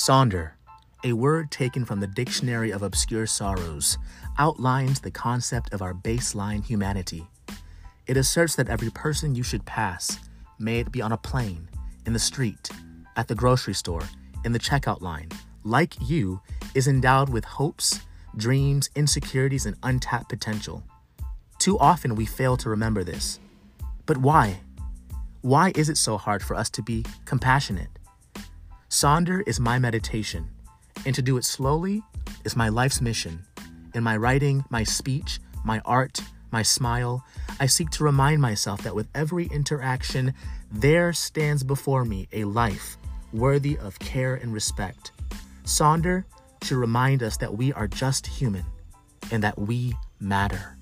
Sonder, a word taken from the Dictionary of Obscure Sorrows, outlines the concept of our baseline humanity. It asserts that every person you should pass, may it be on a plane, in the street, at the grocery store, in the checkout line, like you, is endowed with hopes, dreams, insecurities, and untapped potential. Too often we fail to remember this. But why? Why is it so hard for us to be compassionate? Sonder is my meditation, and to do it slowly is my life's mission. In my writing, my speech, my art, my smile, I seek to remind myself that with every interaction, there stands before me a life worthy of care and respect. Sonder should remind us that we are just human and that we matter.